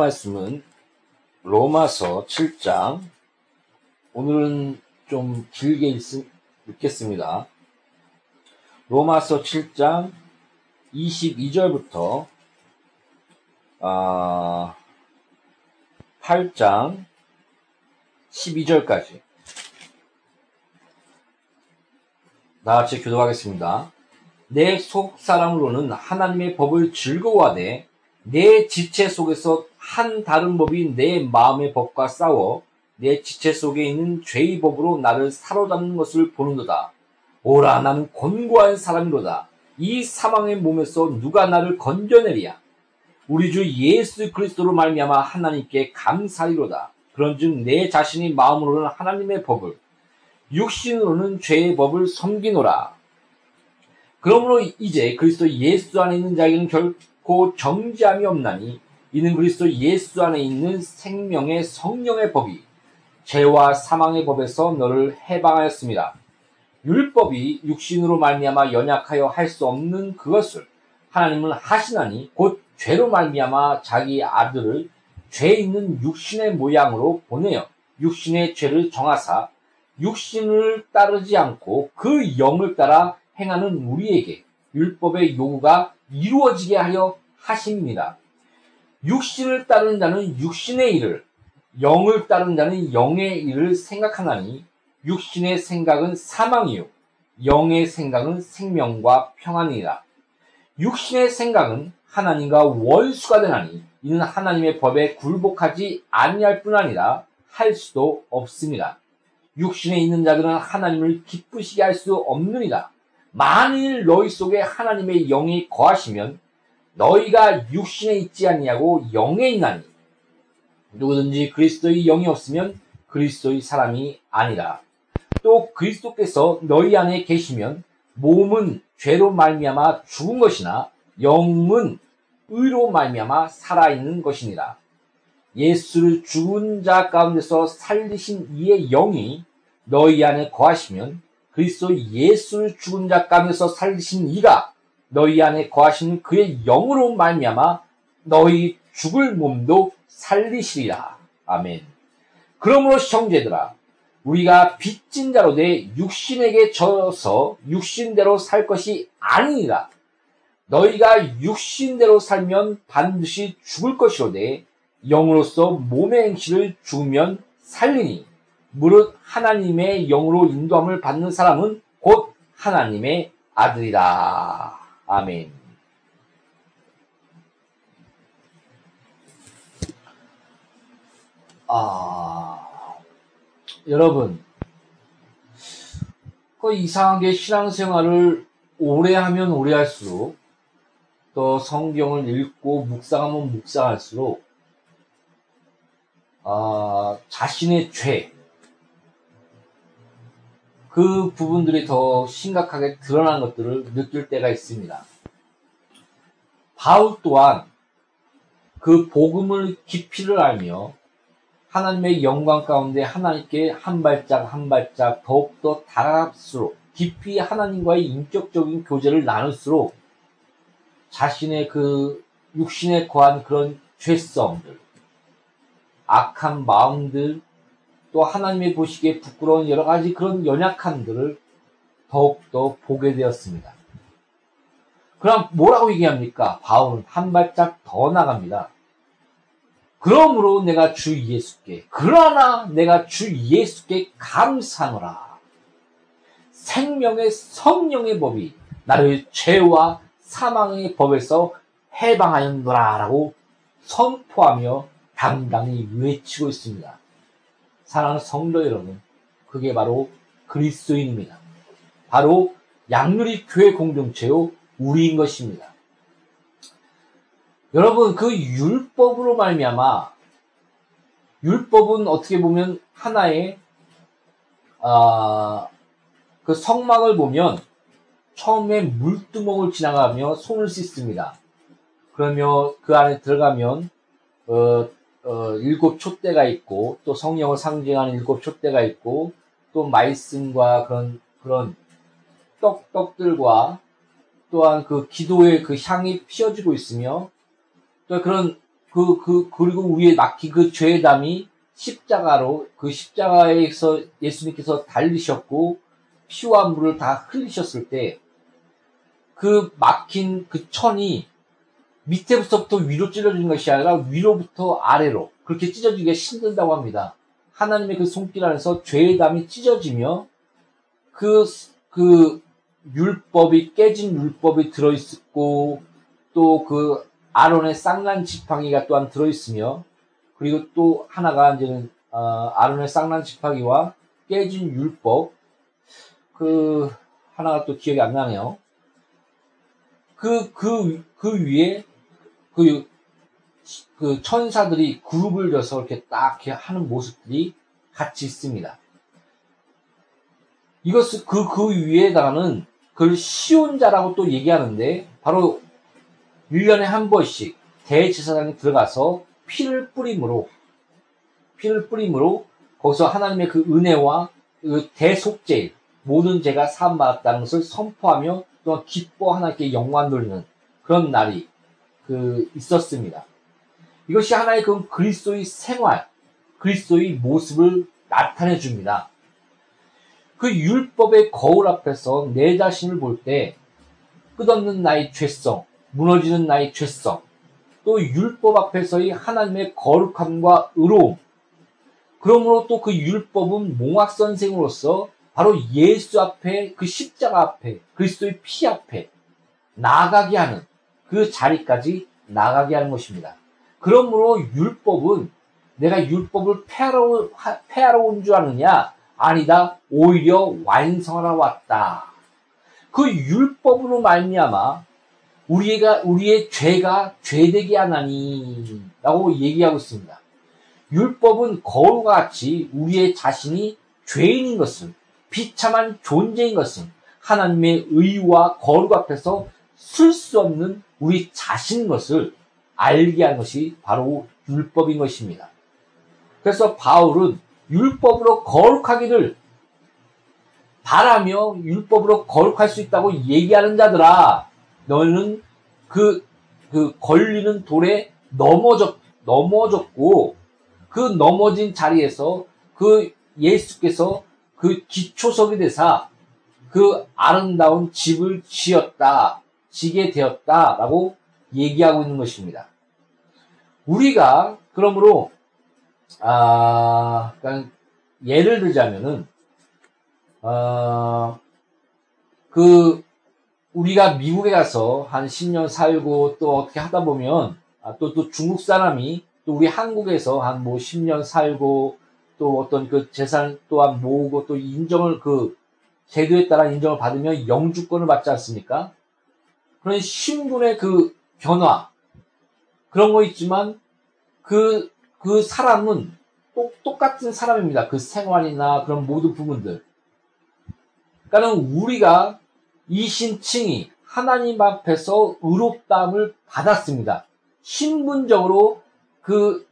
말씀은 로마서 7장. 오늘은 좀 길게 읽, 읽겠습니다. 로마서 7장 22절부터 아, 8장 12절까지. 나같이 교도하겠습니다. 내 속 사람으로는 하나님의 법을 즐거워하되 내 지체 속에서 한 다른 법이 내 마음의 법과 싸워 내 지체 속에 있는 죄의 법으로 나를 사로잡는 것을 보는도다. 오라 나는 곤고한 사람이로다. 이 사망의 몸에서 누가 나를 건져내리야. 우리 주 예수 그리스도로 말미암아 하나님께 감사리로다. 그런즉 내 자신이 마음으로는 하나님의 법을 육신으로는 죄의 법을 섬기노라. 그러므로 이제 그리스도 예수 안에 있는 자에게는 결코 정죄함이 없나니 이는 그리스도 예수 안에 있는 생명의 성령의 법이 죄와 사망의 법에서 너를 해방하였습니다. 율법이 육신으로 말미암아 연약하여 할 수 없는 그것을 하나님은 하시나니 곧 죄로 말미암아 자기 아들을 죄 있는 육신의 모양으로 보내어 육신의 죄를 정하사 육신을 따르지 않고 그 영을 따라 행하는 우리에게 율법의 요구가 이루어지게 하려 하십니다. 육신을 따르는 자는 육신의 일을, 영을 따르는 자는 영의 일을 생각하나니 육신의 생각은 사망이요, 영의 생각은 생명과 평안이라. 육신의 생각은 하나님과 원수가 되나니 이는 하나님의 법에 굴복하지 아니할 뿐 아니라 할 수도 없습니다. 육신에 있는 자들은 하나님을 기쁘시게 할 수 없느니라. 만일 너희 속에 하나님의 영이 거하시면 너희가 육신에 있지 아니하고 영에 있나니. 누구든지 그리스도의 영이 없으면 그리스도의 사람이 아니라. 또 그리스도께서 너희 안에 계시면 몸은 죄로 말미암아 죽은 것이나 영은 의로 말미암아 살아있는 것이니라. 예수를 죽은 자 가운데서 살리신 이의 영이 너희 안에 거하시면 그리스도 예수를 죽은 자 가운데서 살리신 이가 너희 안에 거하시는 그의 영으로 말미암아 너희 죽을 몸도 살리시리라. 아멘. 그러므로 형제들아 우리가 빚진 자로 돼 육신에게 져서 육신대로 살 것이 아니니라. 너희가 육신대로 살면 반드시 죽을 것이로되 영으로서 몸의 행실을 죽으면 살리니 무릇 하나님의 영으로 인도함을 받는 사람은 곧 하나님의 아들이다. 아멘. 아, 여러분, 그 이상하게 신앙생활을 오래 하면 오래 할수록 또 성경을 읽고 묵상하면 묵상할수록 아, 자신의 죄, 그 부분들이 더 심각하게 드러난 것들을 느낄 때가 있습니다. 바울 또한 그 복음을 깊이를 알며 하나님의 영광 가운데 하나님께 한 발짝 한 발짝 더욱더 다가갈수록 깊이 하나님과의 인격적인 교제를 나눌수록 자신의 그 육신에 거한 그런 죄성들, 악한 마음들, 또 하나님의 보시기에 부끄러운 여러 가지 그런 연약함들을 더욱더 보게 되었습니다. 그럼 뭐라고 얘기합니까? 바울은 한 발짝 더 나갑니다. 그러므로 내가 주 예수께, 그러나 내가 주 예수께 감사하노라. 생명의 성령의 법이 나를 죄와 사망의 법에서 해방하였노라 라고 선포하며 당당히 외치고 있습니다. 사랑하는 성도 여러분, 그게 바로 그리스도인입니다. 바로 양률이 교회 공동체요 우리인 것입니다. 여러분 그 율법으로 말미암아 율법은 어떻게 보면 하나의 아, 그 성막을 보면 처음에 물두멍을 지나가며 손을 씻습니다. 그러며 그 안에 들어가면 어, 어, 일곱 촛대가 있고 또 성령을 상징하는 일곱 촛대가 있고 또 말씀과 그런 그런 떡 떡들과 또한 그 기도의 그 향이 피어지고 있으며 또 그런 그, 그, 그 리고 위에 막힌 그 죄의 담이 십자가로 그 십자가에서 예수님께서 달리셨고 피와 물을 다 흘리셨을 때 그 막힌 그 천이 밑에부터 위로 찢어지는 것이 아니라 위로부터 아래로 그렇게 찢어지기가 힘들다고 합니다. 하나님의 그 손길 안에서 죄의 담이 찢어지며 그, 그 율법이 깨진 율법이 들어있고 또 그 아론의 쌍난 지팡이가 또한 들어있으며 그리고 또 하나가 이제는 어, 아론의 쌍난 지팡이와 깨진 율법 그 하나가 또 기억이 안 나네요. 그, 그, 그 위에 그, 그 천사들이 그룹을 져서 이렇게 딱 하는 모습들이 같이 있습니다. 이것을 그, 그 위에다가는 그걸 시온자라고 또 얘기하는데 바로 1년에 한 번씩 대제사장이 들어가서 피를 뿌림으로 피를 뿌림으로 거기서 하나님의 그 은혜와 그 대속죄 모든 죄가 사함받았다는 것을 선포하며 또한 기뻐 하나님께 영광 돌리는 그런 날이 그 있었습니다. 이것이 하나의 그 그리스도의 생활, 그리스도의 모습을 나타내 줍니다. 그 율법의 거울 앞에서 내 자신을 볼 때 끝없는 나의 죄성, 무너지는 나의 죄성, 또 율법 앞에서의 하나님의 거룩함과 의로움, 그러므로 또 그 율법은 몽학 선생으로서 바로 예수 앞에 그 십자가 앞에 그리스도의 피 앞에 나가게 하는 그 자리까지 나가게 하는 것입니다. 그러므로 율법은 내가 율법을 폐하러, 폐하러 온 줄 아느냐? 아니다. 오히려 완성하러 왔다. 그 율법으로 말미암아 우리가 우리의 죄가 죄되게 하나니라고 얘기하고 있습니다. 율법은 거울과 같이 우리의 자신이 죄인인 것을 비참한 존재인 것은 하나님의 의와 거룩 앞에서 쓸 수 없는 우리 자신인 것을 알게 하는 것이 바로 율법인 것입니다. 그래서 바울은 율법으로 거룩하기를 바라며 율법으로 거룩할 수 있다고 얘기하는 자들아, 너는 그, 그 걸리는 돌에 넘어졌, 넘어졌고, 그 넘어진 자리에서 그 예수께서 그 기초석이 되사 그 아름다운 집을 지었다, 지게 되었다라고 얘기하고 있는 것입니다. 우리가 그러므로 아, 그러니까 예를 들자면은, 어, 그, 우리가 미국에 가서 한 10년 살고 또 어떻게 하다 보면, 아, 또, 또 중국 사람이 또 우리 한국에서 한 뭐 10년 살고 또 어떤 그 재산 또한 모으고 또 인정을 그 제도에 따라 인정을 받으면 영주권을 받지 않습니까? 그런 신분의 그 변화, 그런 거 있지만 그, 그 사람은 똑, 똑같은 사람입니다. 그 생활이나 그런 모든 부분들. 그러니까는 우리가 이 신칭이 하나님 앞에서 의롭다함을 받았습니다. 신분적으로 그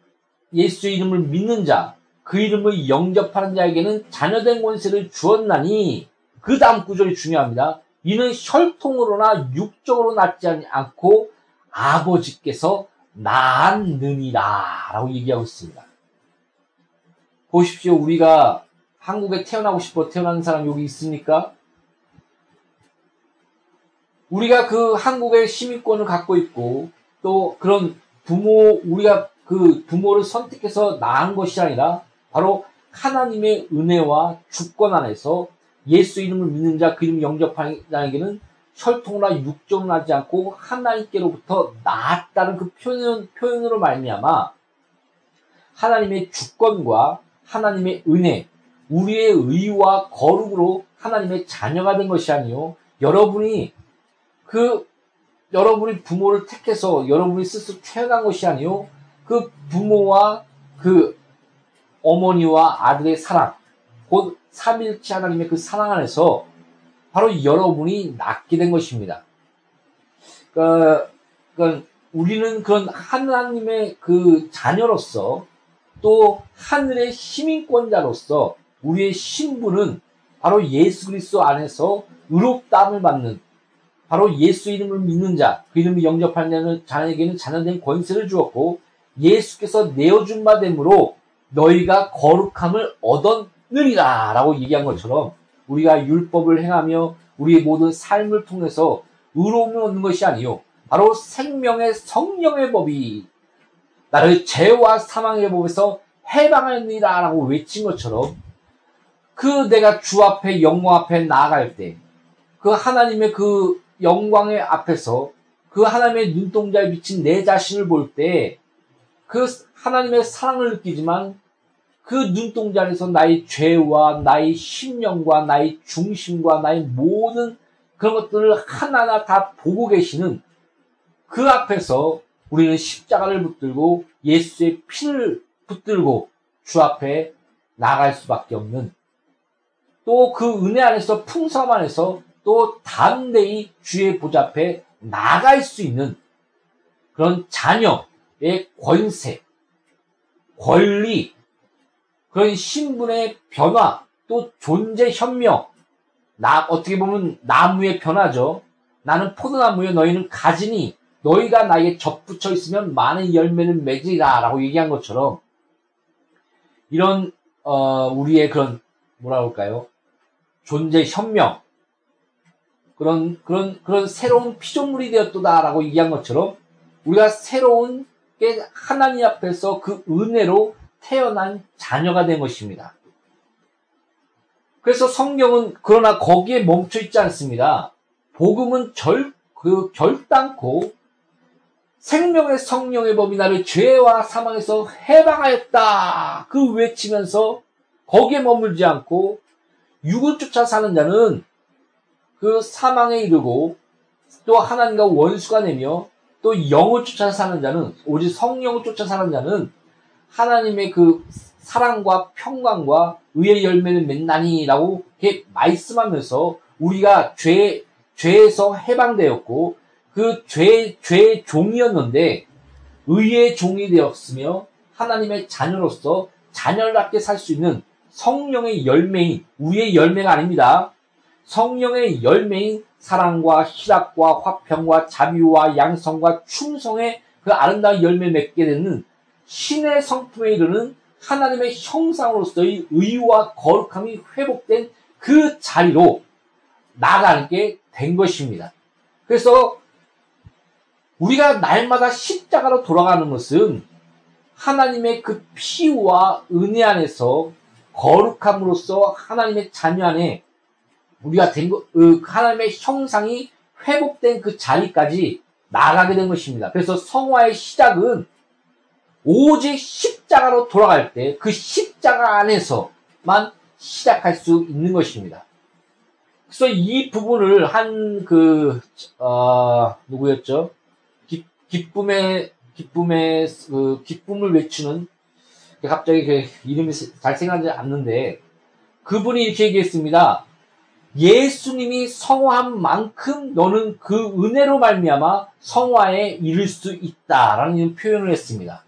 예수의 이름을 믿는 자, 그 이름을 영접하는 자에게는 자녀된 권세를 주었나니 그 다음 구절이 중요합니다. 이는 혈통으로나 육적으로 낳지 않고 아버지께서 낳았느니라 라고 얘기하고 있습니다. 보십시오. 우리가 한국에 태어나고 싶어 태어나는 사람 여기 있습니까? 우리가 그 한국의 시민권을 갖고 있고 또 그런 부모 우리가 그 부모를 선택해서 낳은 것이 아니라 바로 하나님의 은혜와 주권 안에서 예수 이름을 믿는 자, 그 이름을 영접하는 자에게는 혈통이나 육종을 하지 않고 하나님께로부터 나았다는 그 표현, 표현으로 말미암아 하나님의 주권과 하나님의 은혜, 우리의 의와 거룩으로 하나님의 자녀가 된 것이 아니요. 여러분이 그 여러분이 부모를 택해서 여러분이 스스로 태어난 것이 아니요. 그 부모와 그 어머니와 아들의 사랑, 곧 삼일치 하나님의 그 사랑 안에서 바로 여러분이 낳게 된 것입니다. 그러니까, 그러니까 우리는 그런 하나님의 그 자녀로서 또 하늘의 시민권자로서 우리의 신분은 바로 예수 그리스도 안에서 의롭다함을 받는 바로 예수 이름을 믿는 자, 그 이름을 영접하는 자에게는 자녀된 권세를 주었고 예수께서 내어준 바 됨으로 너희가 거룩함을 얻었 느니라 라고 얘기한 것처럼 우리가 율법을 행하며 우리의 모든 삶을 통해서 의로움을 얻는 것이 아니요 바로 생명의 성령의 법이 나를 죄와 사망의 법에서 해방하느니라 라고 외친 것처럼 그 내가 주 앞에 영광 앞에 나아갈 때 그 하나님의 그 영광의 앞에서 그 하나님의 눈동자에 비친 내 자신을 볼 때 그 하나님의 사랑을 느끼지만 그 눈동자 안에서 나의 죄와 나의 심령과 나의 중심과 나의 모든 그런 것들을 하나하나 다 보고 계시는 그 앞에서 우리는 십자가를 붙들고 예수의 피를 붙들고 주 앞에 나갈 수밖에 없는 또 그 은혜 안에서 풍성 안에서 또 담대히 주의 보좌 앞에 나갈 수 있는 그런 자녀, 의 권세, 권리, 그런 신분의 변화, 또 존재 현명, 나, 어떻게 보면 나무의 변화죠. 나는 포도나무에 너희는 가지니 너희가 나에게 접붙여 있으면 많은 열매를 맺으리라 라고 얘기한 것처럼 이런 어, 우리의 그런 뭐라 그럴까요? 존재 현명 그런 그런 그런 새로운 피조물이 되었도다라고 얘기한 것처럼 우리가 새로운 하나님 앞에서 그 은혜로 태어난 자녀가 된 것입니다. 그래서 성경은 그러나 거기에 멈춰 있지 않습니다. 복음은 절, 그 결단코 생명의 성령의 법이 나를 죄와 사망에서 해방하였다. 그 외치면서 거기에 머물지 않고 육을 쫓아 사는 자는 그 사망에 이르고 또 하나님과 원수가 되며 또 영을 쫓아 사는 자는 오직 성령을 쫓아 사는 자는 하나님의 그 사랑과 평강과 의의 열매를 맺나니라고 말씀하면서 우리가 죄 죄에서 해방되었고 그 죄 죄의 종이었는데 의의 종이 되었으며 하나님의 자녀로서 자녀답게 살 수 있는 성령의 열매인 우리의 열매가 아닙니다. 성령의 열매인 사랑과 희락과 화평과 자비와 양성과 충성의 그 아름다운 열매 맺게 되는 신의 성품에 이르는 하나님의 형상으로서의 의와 거룩함이 회복된 그 자리로 나가게 된 것입니다. 그래서 우리가 날마다 십자가로 돌아가는 것은 하나님의 그 피와 은혜 안에서 거룩함으로써 하나님의 자녀 안에 우리가 된 거, 그 하나님의 형상이 회복된 그 자리까지 나가게 된 것입니다. 그래서 성화의 시작은 오직 십자가로 돌아갈 때 그 십자가 안에서만 시작할 수 있는 것입니다. 그래서 이 부분을 한 그, 어, 누구였죠? 기, 기쁨의, 기쁨의, 그, 기쁨을 외치는, 갑자기 그 이름이 잘 생각나지 않는데, 그분이 이렇게 얘기했습니다. 예수님이 성화한 만큼 너는 그 은혜로 말미암아 성화에 이를 수 있다라는 표현을 했습니다.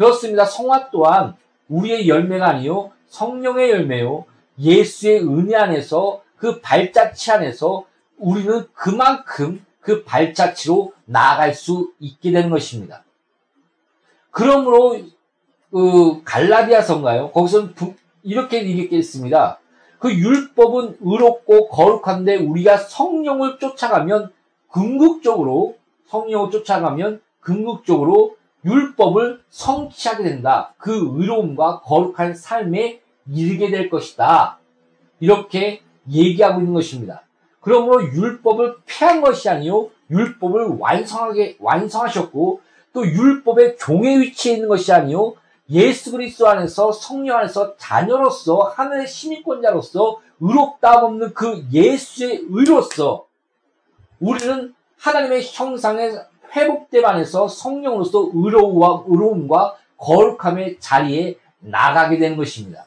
그렇습니다. 성화 또한 우리의 열매가 아니요 성령의 열매요 예수의 은혜 안에서 그 발자취 안에서 우리는 그만큼 그 발자취로 나아갈 수 있게 되는 것입니다. 그러므로 그 갈라디아서인가요? 거기서 이렇게 얘기했습니다. 그 율법은 의롭고 거룩한데 우리가 성령을 쫓아가면 궁극적으로 성령을 쫓아가면 궁극적으로 율법을 성취하게 된다. 그 의로움과 거룩한 삶에 이르게 될 것이다. 이렇게 얘기하고 있는 것입니다. 그러므로 율법을 폐한 것이 아니요 율법을 완성하게 완성하셨고 또 율법의 종의 위치에 있는 것이 아니요 예수 그리스도 안에서 성령 안에서 자녀로서 하늘의 시민권자로서 의롭다 없는 그 예수의 의로서 우리는 하나님의 형상의 회복됨 안에서 성령으로서 의로움과, 의로움과 거룩함의 자리에 나가게 되는 것입니다.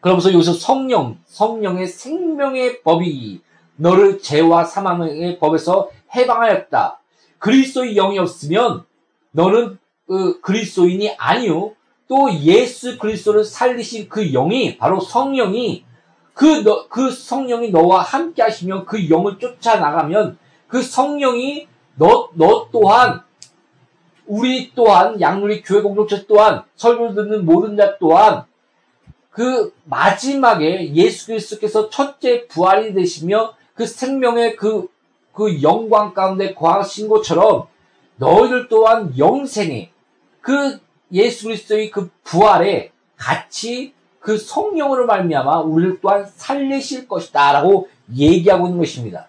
그러면서 여기서 성령, 성령의 생명의 법이 너를 죄와 사망의 법에서 해방하였다. 그리스도의 영이 없으면 너는 그 그리스도인이 아니요. 또 예수 그리스도를 살리신 그 영이 바로 성령이 그, 너, 그 성령이 너와 함께 하시면 그 영을 쫓아 나가면 그 성령이 너, 너 또한 우리 또한 양누리 교회 공동체 또한 설교 듣는 모든 자 또한 그 마지막에 예수 그리스도께서 첫째 부활이 되시며 그 생명의 그, 그 영광 가운데 거하신 것처럼 너희들 또한 영생에 그 예수 그리스도의 그 부활에 같이 그 성령으로 말미암아 우리를 또한 살리실 것이다라고 얘기하고 있는 것입니다.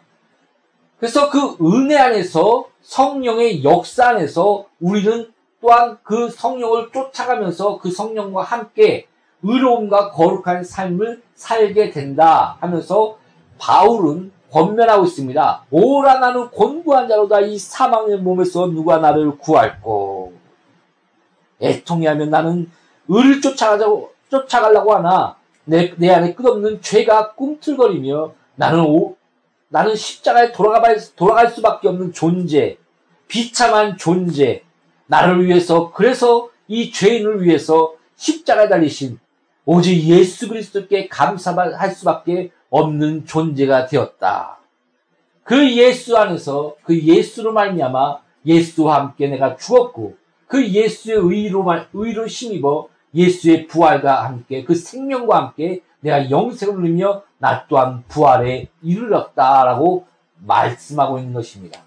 그래서 그 은혜 안에서 성령의 역사 안에서 우리는 또한 그 성령을 쫓아가면서 그 성령과 함께 의로움과 거룩한 삶을 살게 된다 하면서 바울은 권면하고 있습니다. 오라 나는 곤고한 자로다 이 사망의 몸에서 누가 나를 구할꼬. 애통해하면 나는 의를 쫓아가자고 쫓아가려고 하나 내, 내 안에 끝없는 죄가 꿈틀거리며 나는 오, 나는 십자가에 돌아가 돌아갈 수밖에 없는 존재, 비참한 존재, 나를 위해서 그래서 이 죄인을 위해서 십자가에 달리신 오직 예수 그리스도께 감사할 수밖에 없는 존재가 되었다. 그 예수 안에서 그 예수로 말미암아 예수와 함께 내가 죽었고 그 예수의 의로 의로 힘입어 예수의 부활과 함께 그 생명과 함께 내가 영생을 누리며 나 또한 부활에 이르렀다라고 말씀하고 있는 것입니다.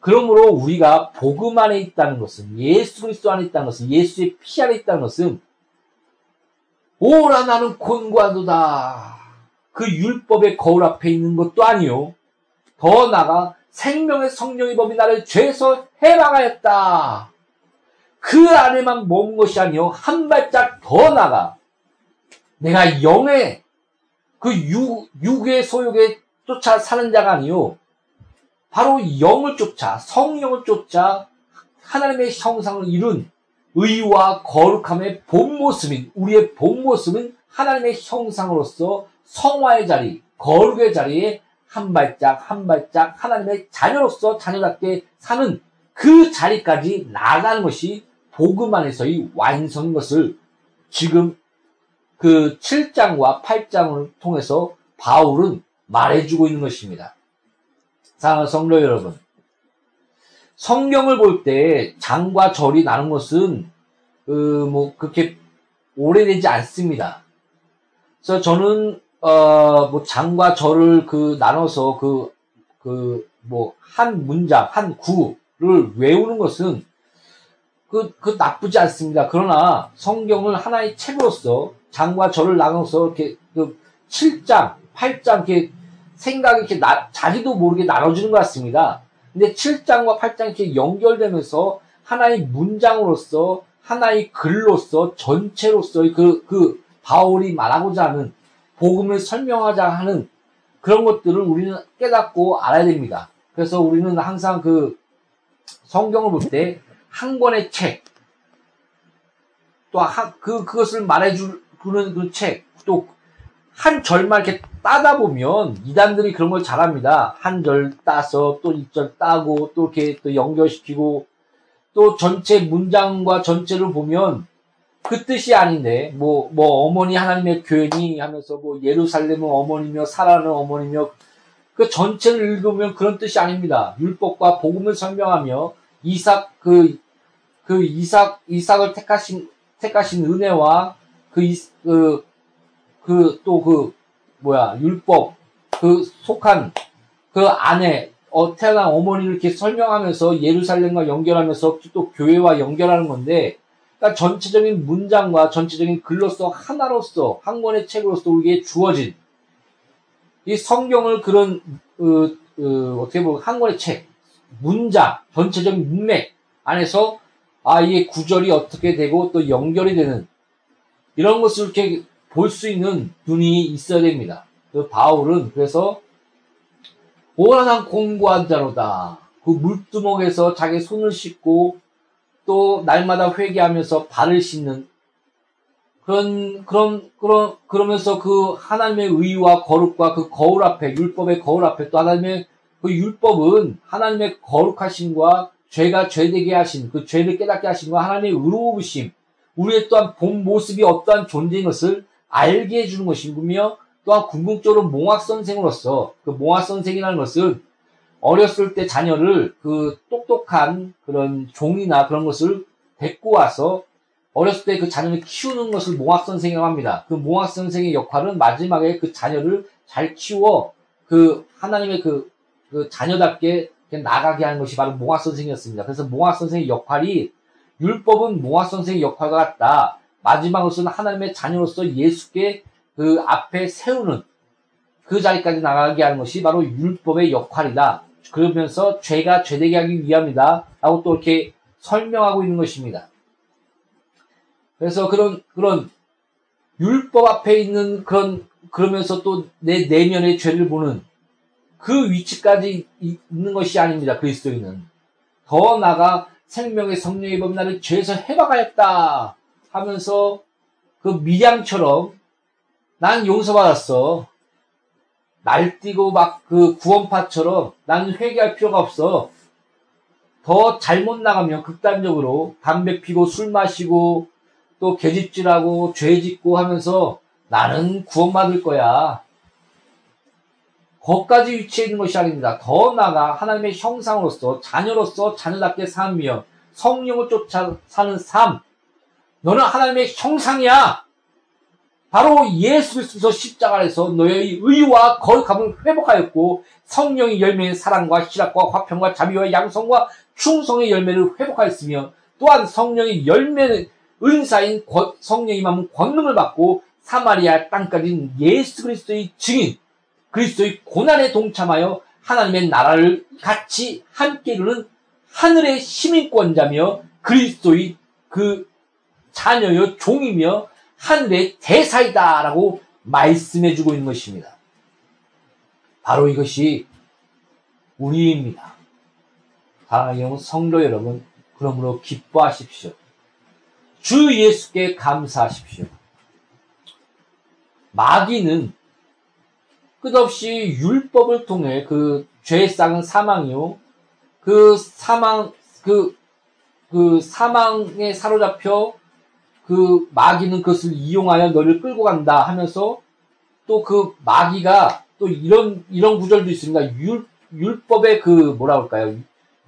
그러므로 우리가 복음 안에 있다는 것은 예수 그리스도 안에 있다는 것은 예수의 피 안에 있다는 것은 오라 나는 곤고하도다. 그 율법의 거울 앞에 있는 것도 아니요. 더 나가 생명의 성령의 법이 나를 죄에서 해방하였다. 그 안에만 머문 것이 아니요 한 발짝 더 나가 내가 영의 그 육, 육의 소욕에 쫓아 사는 자가 아니요. 바로 영을 쫓아 성령을 쫓아 하나님의 형상을 이룬 의와 거룩함의 본 모습인 우리의 본 모습은 하나님의 형상으로서 성화의 자리, 거룩의 자리에 한 발짝 한 발짝 하나님의 자녀로서 자녀답게 사는 그 자리까지 나가는 것이 복음 안에서의 완성인 것을 지금 그 7장과 8장을 통해서 바울은 말해주고 있는 것입니다. 사랑하는 성도 여러분, 성경을 볼 때 장과 절이 나는 것은 그뭐 그렇게 오래되지 않습니다. 그래서 저는 어 뭐 장과 절을 그 나눠서 그 그 뭐 한 문장 한 구를 외우는 것은 그, 그 나쁘지 않습니다. 그러나 성경을 하나의 책으로서 장과 절을 나눠서 이렇게 그 7장, 8장 이렇게 생각이 이렇게 나, 자기도 모르게 나눠주는 것 같습니다. 근데 7장과 8장 이렇게 연결되면서 하나의 문장으로서 하나의 글로서 전체로서의 그, 그 바울이 말하고자 하는 복음을 설명하자 하는 그런 것들을 우리는 깨닫고 알아야 됩니다. 그래서 우리는 항상 그 성경을 볼 때 한 권의 책, 또 한, 그, 그것을 말해주는 그 책, 또 한 절만 이렇게 따다 보면 이단들이 그런 걸 잘합니다. 한 절 따서 또이절 따고 또 이렇게 또 연결시키고 또 전체 문장과 전체를 보면 그 뜻이 아닌데 뭐뭐 어머니 하나님의 교회니 하면서 뭐 예루살렘은 어머니며 사라는 어머니며 그 전체를 읽으면 그런 뜻이 아닙니다. 율법과 복음을 설명하며 이삭 그, 그 이삭, 이삭을 택하신, 택하신 은혜와 그, 그, 그, 또 그, 뭐야, 율법, 그 속한 그 안에 어, 태어난 어머니를 이렇게 설명하면서 예루살렘과 연결하면서 또 교회와 연결하는 건데, 그러니까 전체적인 문장과 전체적인 글로서 하나로서 한 권의 책으로서 우리에게 주어진 이 성경을 그런 어, 어, 떻게 보면 한 권의 책, 문장, 전체적인 문맥 안에서 아 이게 구절이 어떻게 되고 또 연결이 되는 이런 것을 이렇게 볼 수 있는 눈이 있어야 됩니다. 그 바울은 그래서 오란한 공부한 자로다. 그 물두멍에서 자기 손을 씻고 또 날마다 회개하면서 발을 씻는 그런 그런 그런 그러면서 그 하나님의 의와 거룩과 그 거울 앞에 율법의 거울 앞에 또 하나님의 그 율법은 하나님의 거룩하심과 죄가 죄되게 하신 그 죄를 깨닫게 하신과 하나님의 의로우심 우리의 또한 본 모습이 어떠한 존재인 것을 알게 해주는 것이며 또한 궁극적으로 몽학 선생으로서 그 몽학 선생이라는 것은 어렸을 때 자녀를 그 똑똑한 그런 종이나 그런 것을 데리고 와서 어렸을 때 그 자녀를 키우는 것을 몽학 선생이라고 합니다. 그 몽학 선생의 역할은 마지막에 그 자녀를 잘 키워 그 하나님의 그, 그 자녀답게 나가게 하는 것이 바로 몽학 선생이었습니다. 그래서 몽학 선생의 역할이 율법은 몽학 선생의 역할과 같다. 마지막으로서는 하나님의 자녀로서 예수께 그 앞에 세우는 그 자리까지 나가게 하는 것이 바로 율법의 역할이다. 그러면서 죄가 죄되게 하기 위함이다. 라고 또 이렇게 설명하고 있는 것입니다. 그래서 그런, 그런 율법 앞에 있는 그런, 그러면서 또 내 내면의 죄를 보는 그 위치까지 있는 것이 아닙니다. 그리스도인은. 더 나아가 생명의 성령의 법 나를 죄에서 해방하였다 하면서 그 미량처럼 난 용서받았어. 날뛰고 막 그 구원파처럼 나는 회개할 필요가 없어. 더 잘못 나가면 극단적으로 담배 피고 술 마시고 또 개집질하고 죄 짓고 하면서 나는 구원받을 거야. 거까지 위치해 있는 것이 아닙니다. 더 나아가 하나님의 형상으로서 자녀로서 자녀답게 살며 성령을 쫓아 사는 삶. 너는 하나님의 형상이야. 바로 예수 그리스도서 십자가에서 너의 의와 거룩함을 회복하였고 성령의 열매인 사랑과 희락과 화평과 자비와 양성과 충성의 열매를 회복하였으며 또한 성령의 열매는 은사인 성령의 마음 권능을 받고 사마리아 땅까지 예수 그리스도의 증인 그리스도의 고난에 동참하여 하나님의 나라를 같이 함께 이루는 하늘의 시민권자며 그리스도의 그 자녀여 종이며 하늘의 대사이다라고 말씀해주고 있는 것입니다. 바로 이것이 우리입니다. 사랑하는 성도 여러분, 그러므로 기뻐하십시오. 주 예수께 감사하십시오. 마귀는 끝없이 율법을 통해 그 죄에 싹은 사망이요. 그 사망, 그, 그 사망에 사로잡혀 그 마귀는 그것을 이용하여 너를 끌고 간다 하면서 또 그 마귀가 또 이런, 이런 구절도 있습니다. 율, 율법의 그 뭐라 그럴까요?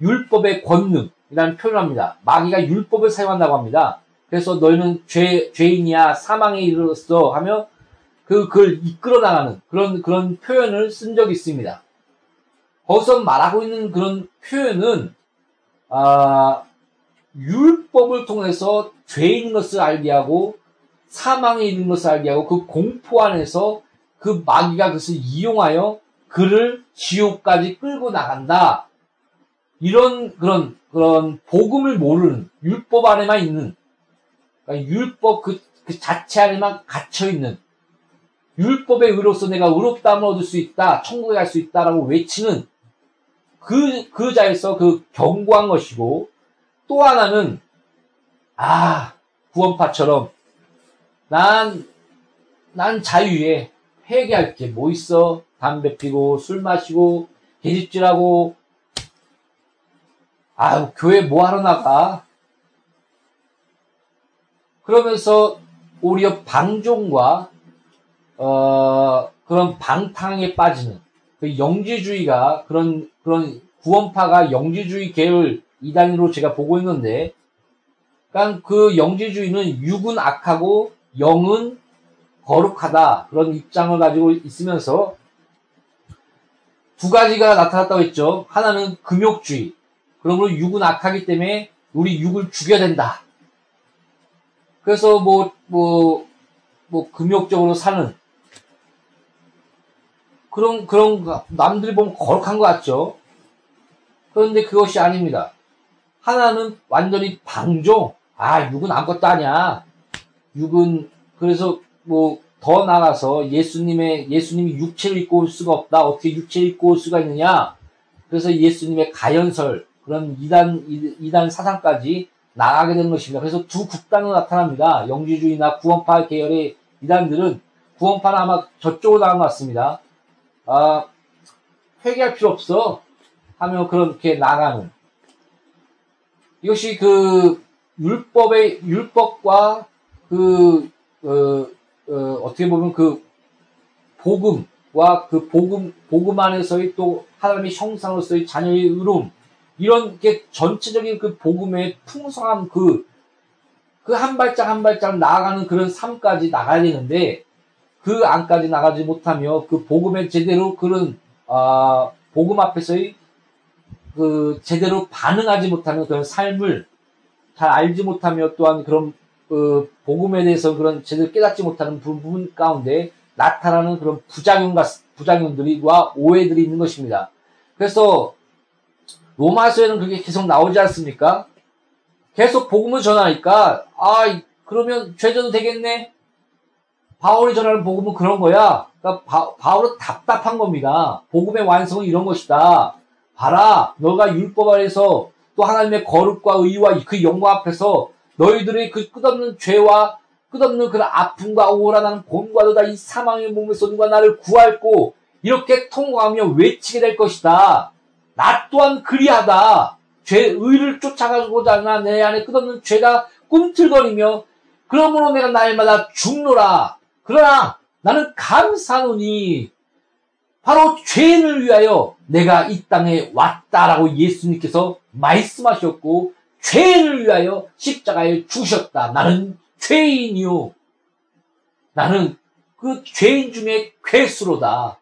율법의 권능이라는 표현을 합니다. 마귀가 율법을 사용한다고 합니다. 그래서 너희는 죄, 죄인이야, 사망에 이르렀어 하며 그, 그걸 이끌어 나가는 그런, 그런 표현을 쓴 적이 있습니다. 거기서 말하고 있는 그런 표현은, 아, 율법을 통해서 죄인 것을 알게 하고 사망에 있는 것을 알게 하고 그 공포 안에서 그 마귀가 그것을 이용하여 그를 지옥까지 끌고 나간다. 이런 그런 그런 복음을 모르는 율법 안에만 있는 그러니까 율법 그, 그 자체 안에만 갇혀 있는 율법의 의로서 내가 의롭다함을 얻을 수 있다, 천국에 갈 수 있다라고 외치는 그, 그 자에서 그 경고한 것이고, 또 하나는, 아, 구원파처럼, 난, 난 자유에 회개할 게 뭐 있어? 담배 피고 술 마시고 개집질하고 아유 교회 뭐 하러 나가? 그러면서 오히려 방종과 어, 그런 방탕에 빠지는 그 영지주의가 그런 그런 구원파가 영지주의 계열 이단으로 제가 보고 있는데, 그러니까 그 영지주의는 육은 악하고 영은 거룩하다 그런 입장을 가지고 있으면서 두 가지가 나타났다고 했죠. 하나는 금욕주의. 그러므로 육은 악하기 때문에 우리 육을 죽여야 된다. 그래서 뭐, 뭐, 뭐, 금욕적으로 사는 그런, 그런, 남들이 보면 거룩한 것 같죠? 그런데 그것이 아닙니다. 하나는 완전히 방종. 아, 육은 아무것도 아니야. 육은, 그래서 뭐, 더 나가서 예수님의, 예수님이 육체를 입고 올 수가 없다. 어떻게 육체를 입고 올 수가 있느냐? 그래서 예수님의 가연설, 그런 이단, 이단 사상까지 나가게 되는 것입니다. 그래서 두 극단으로 나타납니다. 영지주의나 구원파 계열의 이단들은 구원파는 아마 저쪽으로 나간 것 같습니다. 아, 회개할 필요 없어. 하며 그렇게 나가는. 이것이 그 율법의, 율법과 그, 어, 어, 떻게 보면 그 복음과 그 복음, 복음 안에서의 또 하나님의 형상으로서의 자녀의 의로움, 이런 게 전체적인 그 복음의 풍성한 그, 그 한 발짝 한 발짝 나아가는 그런 삶까지 나가야 되는데, 그 안까지 나가지 못하며 그 복음에 제대로 그런, 아, 복음 앞에서의 그 제대로 반응하지 못하는 그런 삶을 잘 알지 못하며 또한 그런 그 복음에 대해서 그런 제대로 깨닫지 못하는 부분 가운데 나타나는 그런 부작용과 부작용들이와 오해들이 있는 것입니다. 그래서 로마서에는 그게 계속 나오지 않습니까? 계속 복음을 전하니까 아 그러면 죄져도 되겠네. 바울이 전하는 복음은 그런 거야. 그러니까 바, 바울은 답답한 겁니다. 복음의 완성은 이런 것이다. 봐라, 너가 율법 아래서 또 하나님의 거룩과 의와 그 영광 앞에서 너희들의 그 끝없는 죄와 끝없는 그런 아픔과 오라나는 곤과 도 다 이 사망의 몸에서 누가 나를 구할고 이렇게 통과하며 외치게 될 것이다. 나 또한 그리하다. 죄, 의를 쫓아가고자 하나 내 안에 끝없는 죄가 꿈틀거리며 그러므로 내가 날마다 죽노라. 그러나 나는 감사노니 바로 죄인을 위하여 내가 이 땅에 왔다라고 예수님께서 말씀하셨고 죄인을 위하여 십자가에 죽으셨다. 나는 죄인이요. 나는 그 죄인 중에 괴수로다.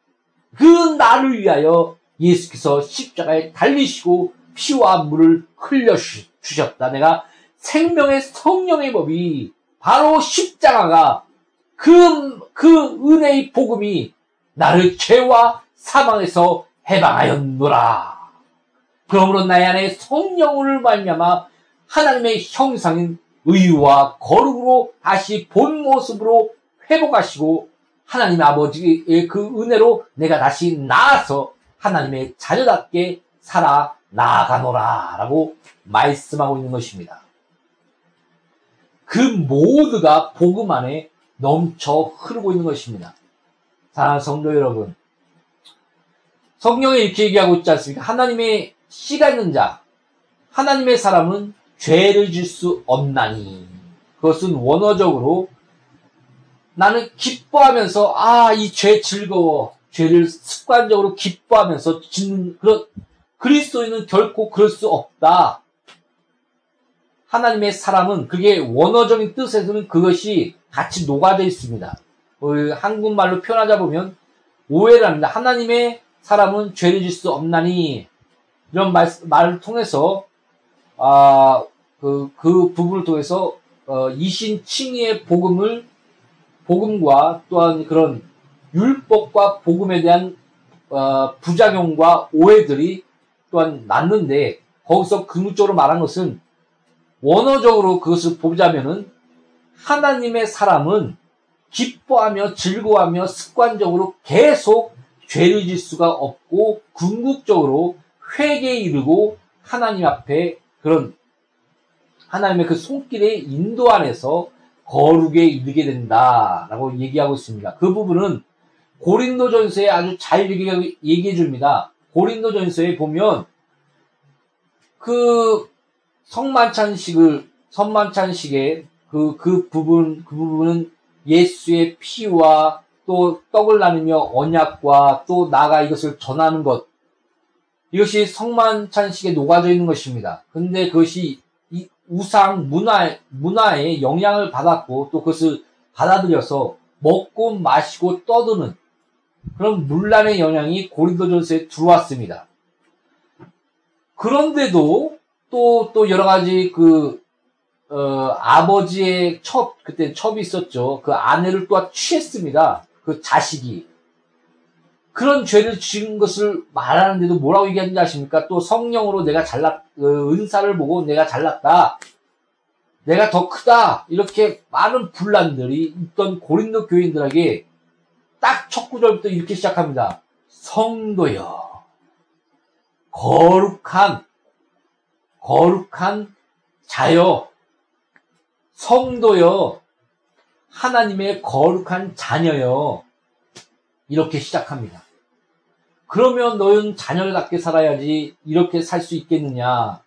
그 나를 위하여 예수께서 십자가에 달리시고 피와 물을 흘려 주셨다. 내가 생명의 성령의 법이 바로 십자가가 그, 그 은혜의 복음이 나를 죄와 사망에서 해방하였노라. 그러므로 나의 안에 성령을 말미암아 하나님의 형상인 의와 거룩으로 다시 본 모습으로 회복하시고 하나님 아버지의 그 은혜로 내가 다시 나아서 하나님의 자녀답게 살아 나아가노라 라고 말씀하고 있는 것입니다. 그 모두가 복음 안에 넘쳐 흐르고 있는 것입니다. 사랑하는 성도 여러분, 성경에 이렇게 얘기하고 있지 않습니까? 하나님의 씨가 있는 자, 하나님의 사람은 죄를 질 수 없나니. 그것은 원어적으로 나는 기뻐하면서, 아, 이 죄 즐거워. 죄를 습관적으로 기뻐하면서 짓는 그런, 그리스도인은 결코 그럴 수 없다. 하나님의 사람은 그게 원어적인 뜻에서는 그것이 같이 녹아져 있습니다. 어, 한국말로 표현하자 보면 오해를 합니다. 하나님의 사람은 죄를 질 수 없나니 이런 말, 말을 통해서 아, 그, 그 부분을 통해서 어, 이신 칭의의 복음을 복음과 또한 그런 율법과 복음에 대한 어, 부작용과 오해들이 또한 났는데 거기서 근육적으로 말한 것은 원어적으로 그것을 보자면은 하나님의 사람은 기뻐하며 즐거워하며 습관적으로 계속 죄를 질 수가 없고 궁극적으로 회개에 이르고 하나님 앞에 그런 하나님의 그 손길의 인도 안에서 거룩에 이르게 된다라고 얘기하고 있습니다. 그 부분은 고린도전서에 아주 잘 얘기해 줍니다. 고린도전서에 보면 그 성만찬식을 성만찬식의 그, 그 부분, 그 부분은 예수의 피와 또 떡을 나누며 언약과 또 나가 이것을 전하는 것. 이것이 성만찬식에 녹아져 있는 것입니다. 근데 그것이 이 우상 문화, 문화에 영향을 받았고 또 그것을 받아들여서 먹고 마시고 떠드는 그런 문란의 영향이 고린도전서에 들어왔습니다. 그런데도 또, 또 여러 가지 그, 어, 아버지의 첩, 그때 첩이 있었죠. 그 아내를 또 취했습니다. 그 자식이. 그런 죄를 지은 것을 말하는데도 뭐라고 얘기하는지 아십니까? 또 성령으로 내가 잘났, 어, 은사를 보고 내가 잘났다. 내가 더 크다. 이렇게 많은 분란들이 있던 고린도 교인들에게 딱 첫 구절부터 이렇게 시작합니다. 성도여. 거룩한, 거룩한 자여. 성도여. 하나님의 거룩한 자녀여. 이렇게 시작합니다. 그러면 너는 자녀답게 살아야지 이렇게 살 수 있겠느냐.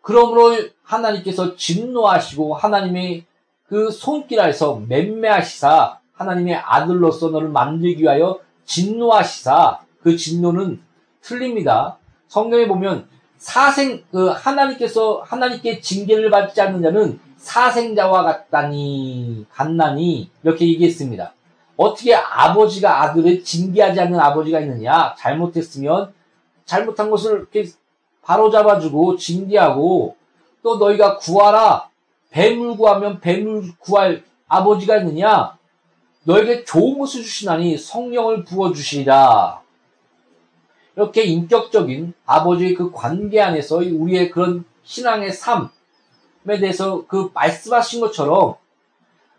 그러므로 하나님께서 진노하시고 하나님의 그 손길 아래서 맴매하시사 하나님의 아들로서 너를 만들기 위하여 진노하시사 그 진노는 틀립니다. 성경에 보면 사생 그 하나님께서 하나님께 징계를 받지 않는 자는 사생자와 같다니 같나니 이렇게 얘기했습니다. 어떻게 아버지가 아들을 징계하지 않는 아버지가 있느냐? 잘못했으면 잘못한 것을 이렇게 바로 잡아주고 징계하고 또 너희가 구하라 뱀을 구하면 뱀을 구할 아버지가 있느냐? 너에게 좋은 것을 주시나니 성령을 부어 주시리라. 이렇게 인격적인 아버지의 그 관계 안에서 우리의 그런 신앙의 삶에 대해서 그 말씀하신 것처럼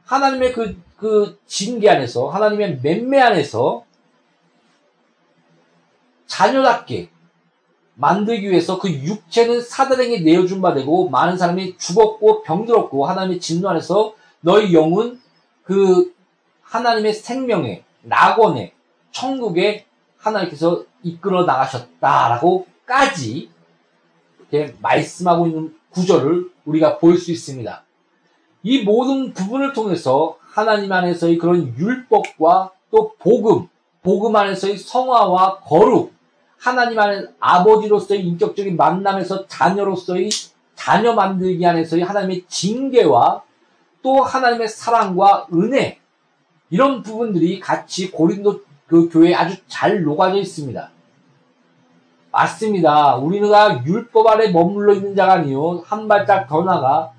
하나님의 그, 그 징계 안에서, 하나님의 맴매 안에서 자녀답게 만들기 위해서 그 육체는 사단에게 내어준 바 되고 많은 사람이 죽었고 병들었고 하나님의 진노 안에서 너희 영은 그 하나님의 생명의 낙원의 천국에 하나님께서 이끌어 나가셨다라고까지 이렇게 말씀하고 있는 구절을 우리가 볼 수 있습니다. 이 모든 부분을 통해서 하나님 안에서의 그런 율법과 또 복음, 복음 안에서의 성화와 거룩, 하나님 안에 아버지로서의 인격적인 만남에서 자녀로서의 자녀 만들기 안에서의 하나님의 징계와 또 하나님의 사랑과 은혜 이런 부분들이 같이 고린도 그 교회에 아주 잘 녹아져 있습니다. 맞습니다. 우리가 율법 아래 머물러 있는 자가 아니요 한 발짝 더 나가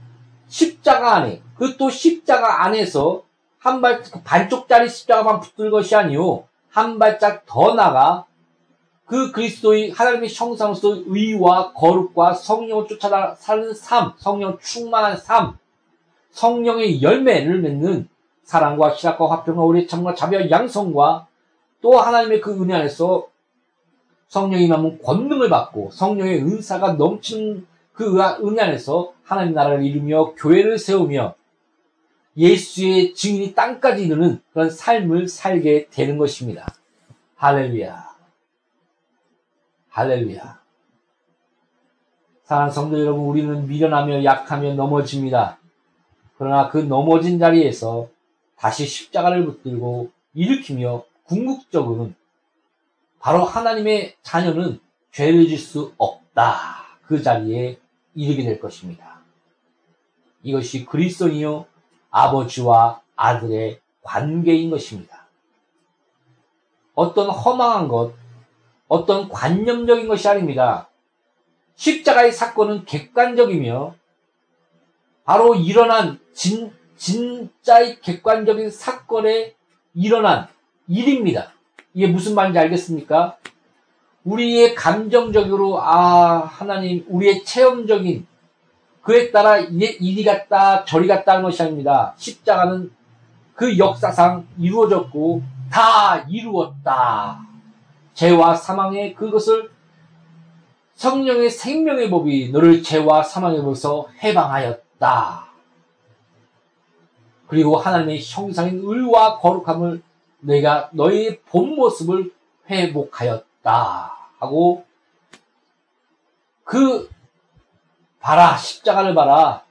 십자가 안에 그또 십자가 안에서 한 발 반쪽짜리 십자가만 붙들 것이 아니요 한 발짝 더 나가 그 그리스도의 하나님의 형상으로서 의와 거룩과 성령을 쫓아 사는 삶, 성령 충만한 삶, 성령의 열매를 맺는 사랑과 희락과 화평과 우리 참과 자비와 양성과 또 하나님의 그 은혜 안에서 성령이 남은 권능을 받고 성령의 은사가 넘치는 그 은혜 안에서 하나님 나라를 이루며 교회를 세우며 예수의 증인이 땅까지 이르는 그런 삶을 살게 되는 것입니다. 할렐루야. 할렐루야. 사랑하는 성도 여러분, 우리는 미련하며 약하며 넘어집니다. 그러나 그 넘어진 자리에서 다시 십자가를 붙들고 일으키며 궁극적으로는 바로 하나님의 자녀는 죄를 질 수 없다. 그 자리에 이르게 될 것입니다. 이것이 그리스도이요 아버지와 아들의 관계인 것입니다. 어떤 허망한 것, 어떤 관념적인 것이 아닙니다. 십자가의 사건은 객관적이며 바로 일어난 진, 진짜의 객관적인 사건에 일어난 일입니다. 이게 무슨 말인지 알겠습니까? 우리의 감정적으로 아 하나님 우리의 체험적인 그에 따라 이리 갔다 저리 갔다 하는 것이 아닙니다. 십자가는 그 역사상 이루어졌고 다 이루었다. 죄와 사망의 그것을 성령의 생명의 법이 너를 죄와 사망의 법에서 해방하였다. 그리고 하나님의 형상인 의와 거룩함을 내가 너희 본 모습을 회복하였다. 하고 그 봐라 십자가를 봐라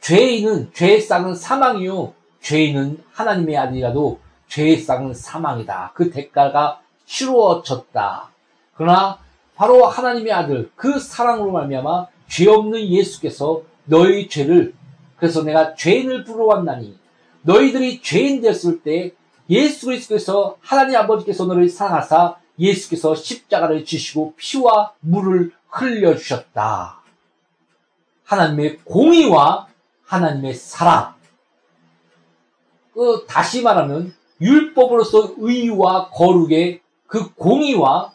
죄인은 죄의 쌍은 사망이요 죄인은 하나님의 아들이라도 죄의 쌍은 사망이다. 그 대가가 치루어졌다. 그러나 바로 하나님의 아들 그 사랑으로 말미암아 죄 없는 예수께서 너희 죄를 그래서 내가 죄인을 부러웠나니 너희들이 죄인 되었을 때 예수 그리스도께서 하나님 아버지께서 너를 사랑하사 예수께서 십자가를 지시고 피와 물을 흘려 주셨다. 하나님의 공의와 하나님의 사랑. 그 다시 말하면 율법으로서 의와 거룩의 그 공의와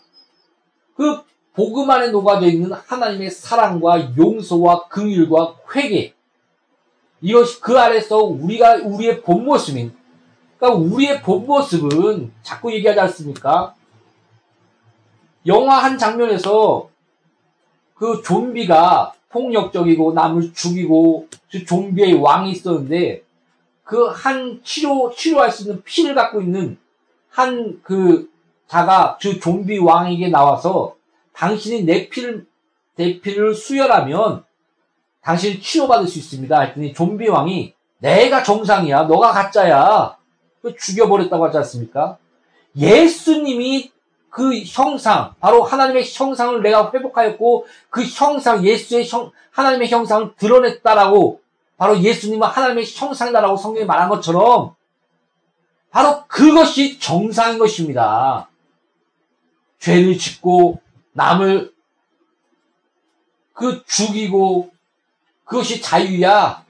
그 복음 안에 녹아져 있는 하나님의 사랑과 용서와 긍휼과 회개 이것이 그 아래서 우리가 우리의 본 모습인 그러니까 우리의 본 모습은 자꾸 얘기하지 않습니까? 영화 한 장면에서 그 좀비가 폭력적이고 남을 죽이고 그 좀비의 왕이 있었는데 그 한 치료 치료할 수 있는 피를 갖고 있는 한 그 자가 그 좀비 왕에게 나와서 당신이 내 피를 내 피를 수혈하면 당신이 치료받을 수 있습니다. 했더니 좀비 왕이 내가 정상이야, 너가 가짜야. 죽여버렸다고 하지 않습니까? 예수님이 그 형상, 바로 하나님의 형상을 내가 회복하였고, 그 형상, 예수의 형, 하나님의 형상을 드러냈다라고, 바로 예수님은 하나님의 형상이다라고 성경이 말한 것처럼, 바로 그것이 정상인 것입니다. 죄를 짓고, 남을 그 죽이고, 그것이 자유야.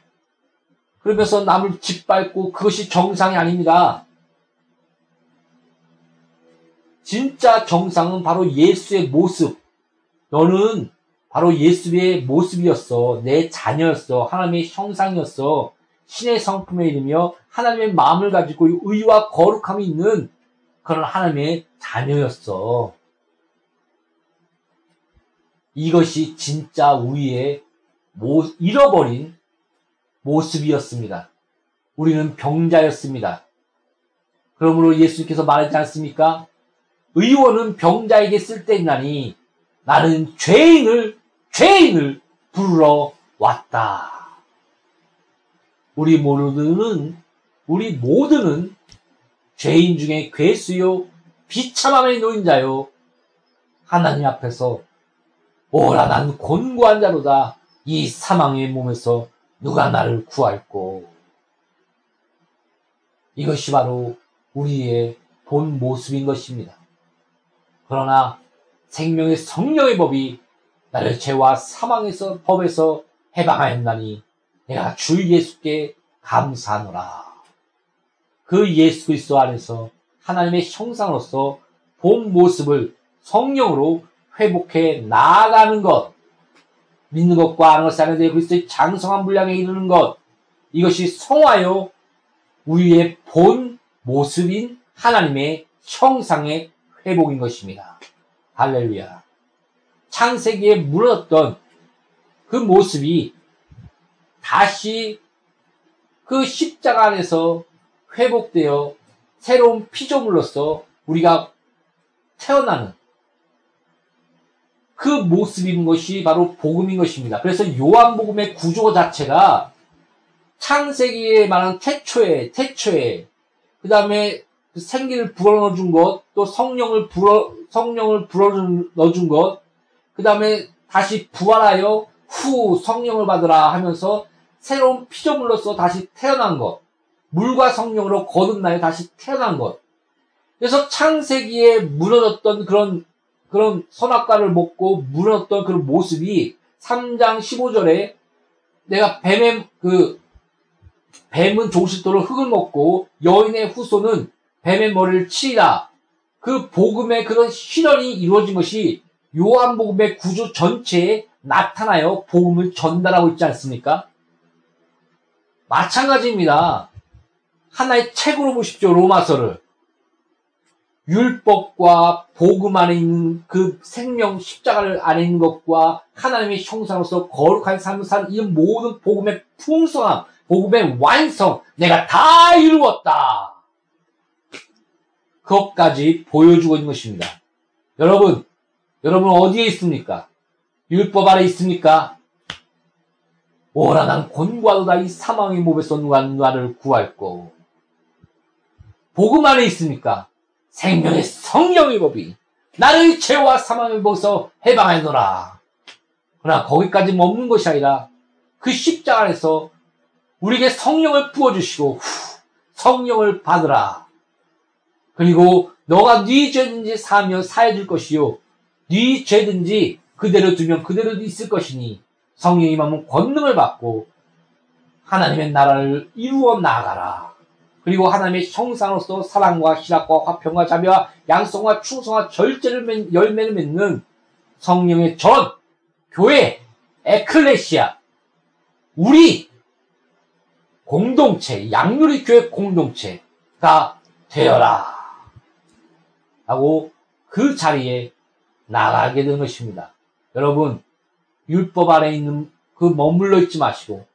그러면서 남을 짓밟고, 그것이 정상이 아닙니다. 진짜 정상은 바로 예수의 모습. 너는 바로 예수의 모습이었어. 내 자녀였어. 하나님의 형상이었어. 신의 성품에 이르며 하나님의 마음을 가지고 의와 거룩함이 있는 그런 하나님의 자녀였어. 이것이 진짜 우리의 모, 잃어버린 모습이었습니다. 우리는 병자였습니다. 그러므로 예수님께서 말하지 않습니까? 의원은 병자에게 쓸데있나니 나는 죄인을 죄인을 부르러 왔다. 우리 모두는 우리 모두는 죄인 중에 괴수요 비참함의 노인자요 하나님 앞에서 오라 난 곤고한 자로다 이 사망의 몸에서 누가 나를 구할꼬 이것이 바로 우리의 본 모습인 것입니다. 그러나 생명의 성령의 법이 나를 죄와 사망에서 법에서 해방하였나니 내가 주 예수께 감사하노라. 그 예수 그리스도 안에서 하나님의 형상으로서 본 모습을 성령으로 회복해 나아가는 것, 믿는 것과 아는 것을 데 그리스도의 장성한 분량에 이르는 것, 이것이 성화요 우리의 본 모습인 하나님의 형상의 회복인 것입니다. 할렐루야. 창세기에 물었던 그 모습이 다시 그 십자가 안에서 회복되어 새로운 피조물로서 우리가 태어나는 그 모습인 것이 바로 복음인 것입니다. 그래서 요한복음의 구조 자체가 창세기에 말하는 태초에, 태초에, 그 다음에 그 생기를 불어넣어준 것, 또 성령을 불어, 성령을 불어넣어준 것, 그 다음에 다시 부활하여 후 성령을 받으라 하면서 새로운 피조물로서 다시 태어난 것, 물과 성령으로 거듭나여 다시 태어난 것. 그래서 창세기에 무너졌던 그런, 그런 선악과를 먹고 무너졌던 그런 모습이 3장 15절에 내가 뱀의 그, 뱀은 종실도로 흙을 먹고 여인의 후손은 뱀의 머리를 치리라. 그 복음의 그런 실현이 이루어진 것이 요한복음의 구조 전체에 나타나요. 복음을 전달하고 있지 않습니까? 마찬가지입니다. 하나의 책으로 보십시오. 로마서를. 율법과 복음 안에 있는 그 생명 십자가를 안에 있는 것과 하나님의 형상으로서 거룩한 삶을 사는 이 모든 복음의 풍성함, 복음의 완성, 내가 다 이루었다. 그것까지 보여주고 있는 것입니다. 여러분, 여러분 어디에 있습니까? 율법 아래 있습니까? 오라 난 곤과도다 이 사망의 몸에서 누가 나를 구할꼬. 복음 안에 있습니까? 생명의 성령의 법이 나를 죄와 사망의 몸에서 해방하노라. 그러나 거기까지 머무는 것이 아니라 그 십자가 안에서 우리에게 성령을 부어주시고 후, 성령을 받으라. 그리고 너가 네 죄든지 사며 사해줄 것이요. 네 죄든지 그대로 두면 그대로 있을 것이니 성령이 임하면 권능을 받고 하나님의 나라를 이루어 나가라. 그리고 하나님의 형상으로서 사랑과 희락과 화평과 자비와 양성과 충성과 절제를 맺, 열매를 맺는 성령의 전, 교회, 에클레시아, 우리 공동체, 양률의 교회 공동체가 되어라. 하고 그 자리에 나가게 된 것입니다. 여러분, 율법 아래 있는 그 머물러 있지 마시고,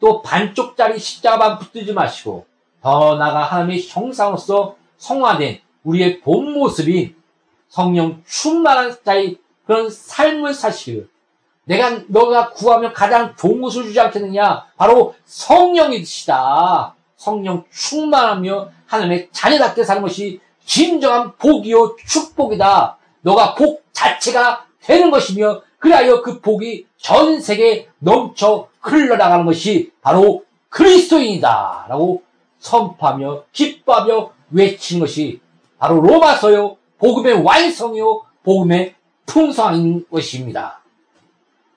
또 반쪽짜리 십자가만 붙들지 마시고, 더 나아가 하나님의 형상으로서 성화된 우리의 본 모습인 성령 충만한 자의 그런 삶을 사시기를 내가 너가 구하면 가장 좋은 것을 주지 않겠느냐? 바로 성령이시다. 성령 충만하며 하나님의 자녀답게 사는 것이 진정한 복이요 축복이다. 너가 복 자체가 되는 것이며 그리하여 그 복이 전 세계에 넘쳐 흘러나가는 것이 바로 그리스도인이다. 라고 선포하며 기뻐하며 외치는 것이 바로 로마서요 복음의 완성이요 복음의 풍성인 것입니다.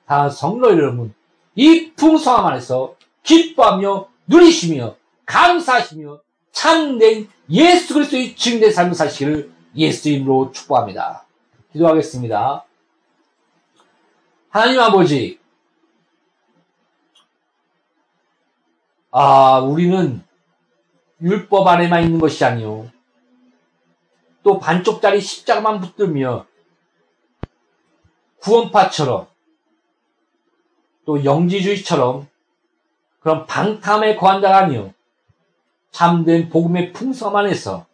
다 성도 여러분, 이 풍성함 안에서 기뻐하며 누리시며 감사하시며 참된 예수 그리스도의 증된 삶을 사시기를 예수 이름으로 축복합니다. 기도하겠습니다. 하나님 아버지, 아, 우리는 율법 안에만 있는 것이 아니요. 또 반쪽짜리 십자가만 붙들며 구원파처럼 또 영지주의처럼 그런 방탐에 거한 자가 아니요. 참된 복음의 풍성 안에서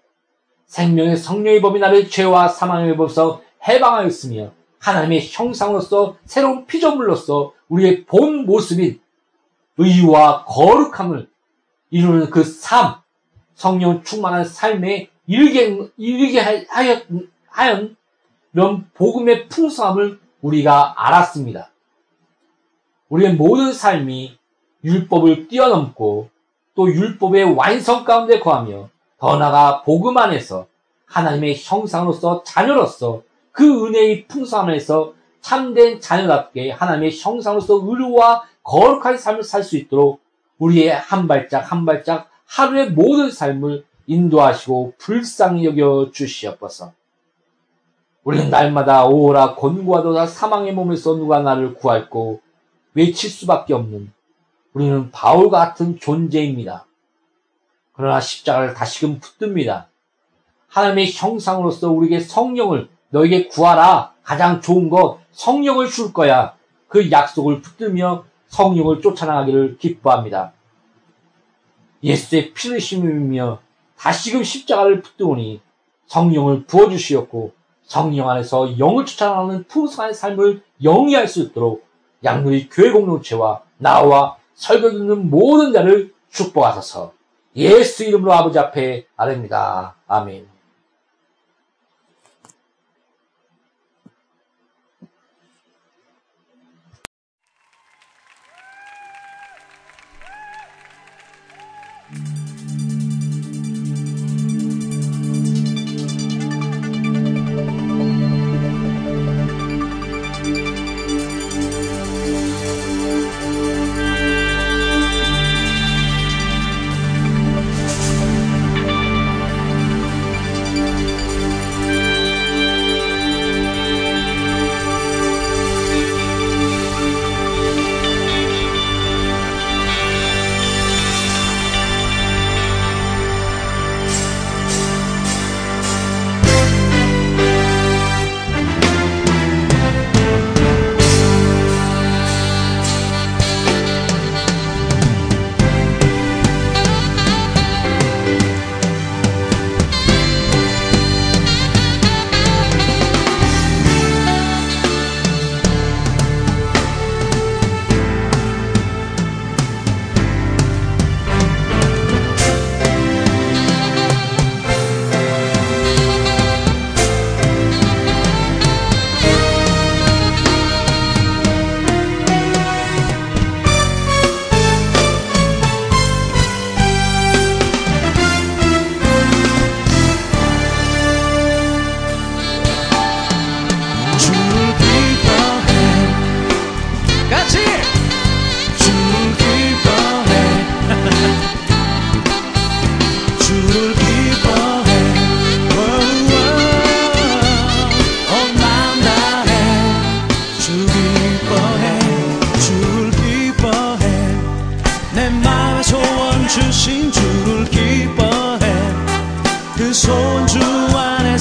생명의 성령의 법이 나를 죄와 사망의 법에서 해방하였으며 하나님의 형상으로서 새로운 피조물로서 우리의 본 모습인 의와 거룩함을 이루는 그 삶, 성령 충만한 삶에 이르게, 이르게 하여, 하연 복음의 풍성함을 우리가 알았습니다. 우리의 모든 삶이 율법을 뛰어넘고 또 율법의 완성 가운데 거하며 더 나아가 복음 안에서 하나님의 형상으로서 자녀로서 그 은혜의 풍성 안에서 참된 자녀답게 하나님의 형상으로서 의로와 거룩한 삶을 살 수 있도록 우리의 한 발짝 한 발짝 하루의 모든 삶을 인도하시고 불쌍히 여겨 주시옵소서. 우리는 날마다 오라 곤고하도다 사망의 몸에서 누가 나를 구할고 외칠 수밖에 없는 우리는 바울 같은 존재입니다. 그러나 십자가를 다시금 붙듭니다. 하나님의 형상으로서 우리에게 성령을 너에게 구하라. 가장 좋은 것 성령을 줄 거야. 그 약속을 붙들며 성령을 쫓아나가기를 기뻐합니다. 예수의 피르심이며 다시금 십자가를 붙들오니 성령을 부어주시었고 성령 안에서 영을 쫓아나가는 풍성한 삶을 영위할 수 있도록 양누리 교회 공동체와 나와 설교 듣는 모든 자를 축복하소서. 예수 이름으로 아버지 앞에 아뢰니다 아멘.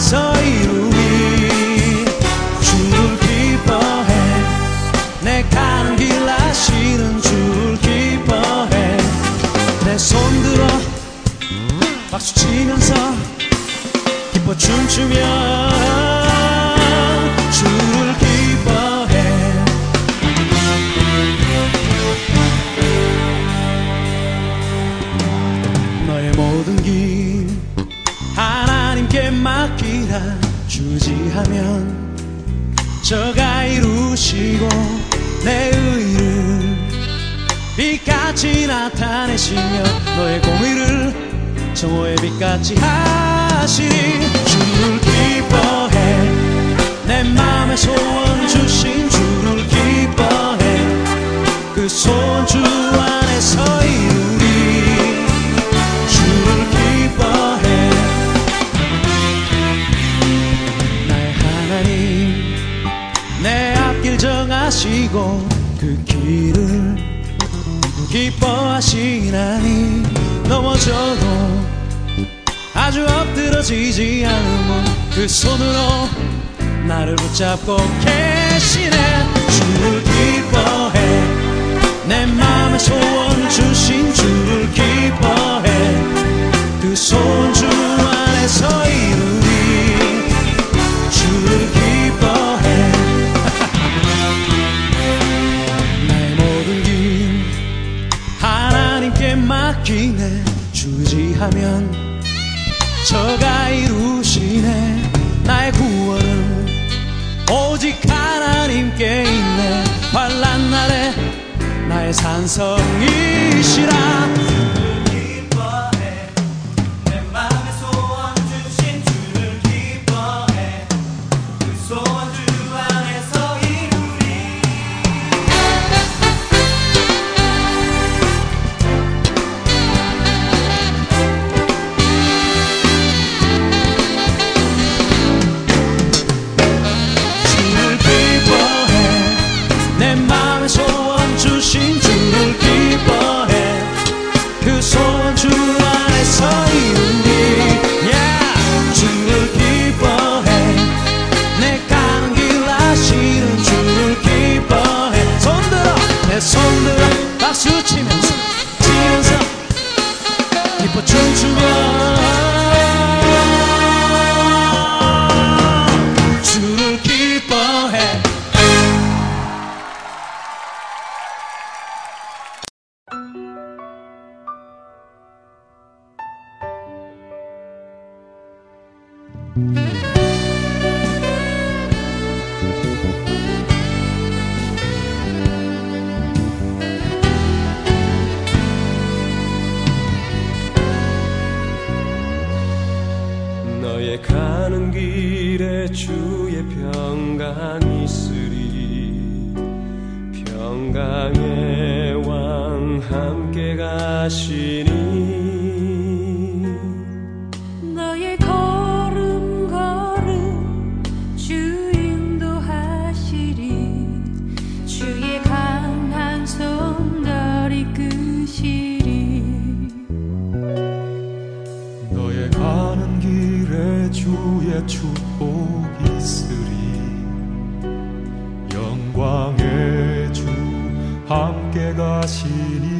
안 산 함께 가시니